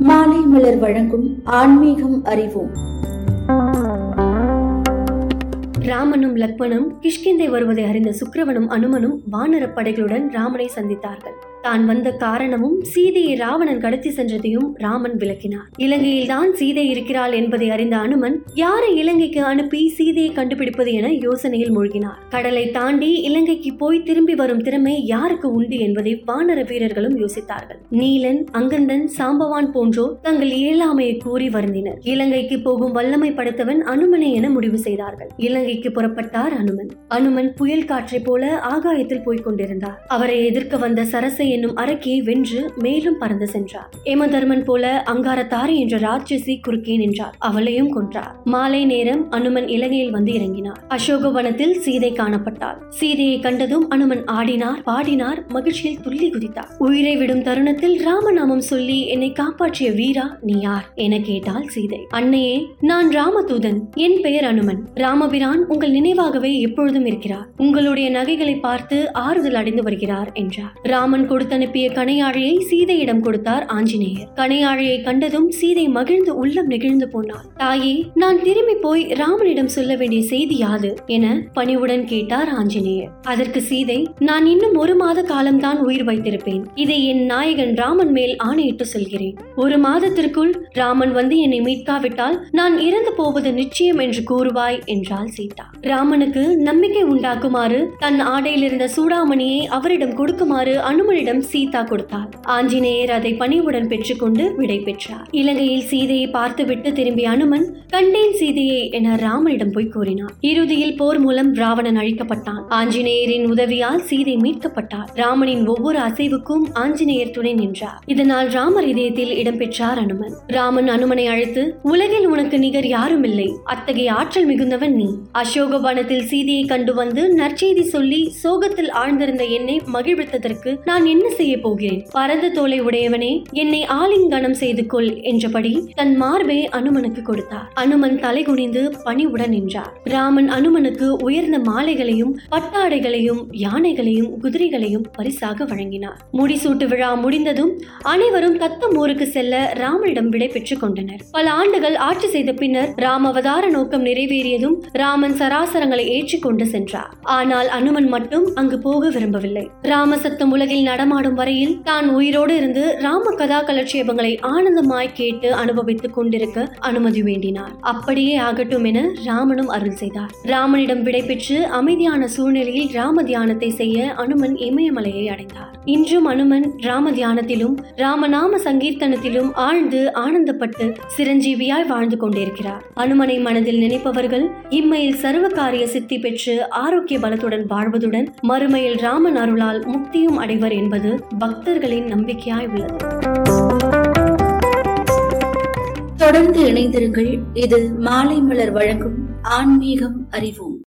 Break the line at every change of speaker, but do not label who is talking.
மாலை மலர் வழங்கும் ஆன்மீகம் அறிவோம்.
ராமனும் லக்மனும் கிஷ்கிந்தை வருவதை அறிந்த சுக்கிரவனும் அனுமனும் வானரப் படைகளுடன் ராமனை சந்தித்தார்கள். தான் வந்த காரணமும் சீதையை ராவணன் கடத்தி சென்றதையும் ராமன் விளக்கினார். இலங்கையில் தான் சீதை இருக்கிறாள் என்பதை அறிந்த அனுமன் யாரை இலங்கைக்கு அனுப்பி சீதையை கண்டுபிடிப்பது என யோசனையில் மூழ்கினார். கடலை தாண்டி இலங்கைக்கு போய் திரும்பி வரும் திறமை யாருக்கு உண்டு என்பதை வானர வீரர்களும் யோசித்தார்கள். நீலன் அங்கந்தன் சாம்பவான் போன்றோர் தங்கள் இயலாமையை கூறி வருந்தினர். இலங்கைக்கு போகும் வல்லமை படைத்தவன் அனுமனை என முடிவு செய்தார்கள். இலங்கைக்கு புறப்பட்டார் அனுமன். அனுமன் புயல் காற்றை போல ஆகாயத்தில் போய்க் கொண்டிருந்தார். அவரை எதிர்க்க வந்த சரசை என்னும் அரக்கியை வென்று மேலும் பறந்து சென்றார். ஏமதர்மன் போல அங்காரத்தாரி என்ற ராட்சசி குறுக்கே நின்றார். அவளையும் கொன்றார். மாலை நேரம் அனுமன் இலங்கையில் வந்து இறங்கினார். அசோகவனத்தில் சீதை காணப்பட்டாள். சீதையை கண்டதும் அனுமன் ஆடினார் பாடினார் மகிழ்ச்சியில் துள்ளி குதித்தார். உயிரை விடும் தருணத்தில் ராமநாமம் சொல்லி என்னை காப்பாற்றிய வீரா நீ யார்? என கேட்டாள் சீதை. அன்னையே நான் ராமதூதன் என் பெயர் அனுமன். ராமபிரான் உங்கள் நினைவாகவே எப்பொழுதும் இருக்கிறார். உங்களுடைய நகைகளை பார்த்து ஆறுதல் அடைந்து வருகிறார் என்றார். ராமன் கொடுத்தனுப்பிய கணையாழியை சீதையிடம் கொடுத்தார் ஆஞ்சநேயர். கணையாழியை கண்டதும் சீதை மகிழ்ந்து உள்ளம் நெகிழ்ந்து போனாள். தாயே நான் திரும்பி போய் ராமனிடம் சொல்ல வேண்டிய செய்தி யாது? என பணிவுடன் கேட்டார் ஆஞ்சநேயர். அதற்கு சீதை நான் இன்னும் ஒரு மாத காலம்தான் உயிர் வைத்திருப்பேன். இதை என் நாயகன் ராமன் மேல் ஆணையிட்டு சொல்கிறேன். ஒரு மாதத்திற்குள் ராமன் வந்து என்னை மீட்காவிட்டால் நான் இறந்து போவது நிச்சயம் என்று கூறுவாய் என்றாள் சீதா. ராமனுக்கு நம்பிக்கை உண்டாக்குமாறு தன் ஆடையில் இருந்த சூடாமணியை அவரிடம் கொடுக்குமாறு அனுமனிடம் சீதா கொடுத்தாள். ஆஞ்சநேயர் அதை பணிவுடன் பெற்றுக்கொண்டு விடை பெற்றார். இலங்கையில் சீதையை பார்த்துவிட்டு திரும்பிய அனுமன் கண்டேன் சீதையை என ராமனிடம் போய் கூறினார் இறுதியில் போர் மூலம் ராவணன் அழிக்கப்பட்டான். ஆஞ்சநேயரின் உதவியால் சீதை மீட்கப்பட்டார். ராமனின் ஒவ்வொரு அசைவுக்கும் ஆஞ்சநேயர் துணை நின்றார். இதனால் ராமர் இதயத்தில் இடம்பெற்றார் அனுமன். ராமன் அனுமனை அழைத்து உலகில் உனக்கு நிகர் யாரும் இல்லை அத்தகைய ஆற்றல் மிகுந்தவன் நீ. அசோகவனத்தில் சீதையை கண்டு வந்து நற்செய்தி சொல்லி சோகத்தில் ஆழ்ந்திருந்த என்னை மகிழ்வித்ததற்கு நான் என்ன என்ன செய்ய போகிறேன்? பரந்த தோலை உடையவனே என்னை ஆலிங்கனம் செய்து கொள் என்றபடி தன் மார்பை அனுமனுக்கு கொடுத்தார். அனுமன் தலை குனிந்து பணிவுடன் நின்றார். ராமன் அனுமனுக்கு உயர்ந்த மாலைகளையும் பட்டாடைகளையும் யானைகளையும் குதிரைகளையும் பரிசாக வழங்கினார். முடிசூட்டு விழா முடிந்ததும் அனைவரும் தத்தம் ஊருக்கு செல்ல ராமனிடம் விடை பெற்றுக் கொண்டனர். பல ஆண்டுகள் ஆட்சி செய்த பின்னர் ராமவதார நோக்கம் நிறைவேறியதும் ராமன் சராசரங்களை ஏற்றிக்கொண்டு சென்றார். ஆனால் அனுமன் மட்டும் அங்கு போக விரும்பவில்லை. ராமசத்தம் உலகில் நடமாடும் வரையில் தான் உயிரோடு இருந்து ராம கதா கலட்சேபங்களை ஆனந்தமாய் கேட்டு அனுபவித்துக் கொண்டிருக்க அனுமதி வேண்டினார். அப்படியே ஆகட்டும் என ராமனும் அருள் செய்தார். ராமனிடம் விடைபெற்று அமைதியான சூழ்நிலையில் ராம தியானத்தை செய்ய அனுமன் இமயமலையை அடைந்தார். இன்றும் அனுமன் ராம தியானத்திலும் ராமநாம சங்கீர்த்தனத்திலும் ஆழ்ந்து ஆனந்தப்பட்டு சிரஞ்சீவியாய் வாழ்ந்து கொண்டிருக்கிறார். அனுமனை மனதில் நினைப்பவர்கள் இம்மையில் சர்வகாரிய சித்தி பெற்று ஆரோக்கிய பலத்துடன் வாழ்வதுடன் மறுமையில் ராமன் அருளால் முக்தியும் அடைவர் என்பது பக்தர்களின் நம்பிக்கையாய் உள்ளது.
தொடர்ந்து இணைந்திருங்கள். இது மாலை மலர் வழங்கும் ஆன்மீகம் அறிவோம்.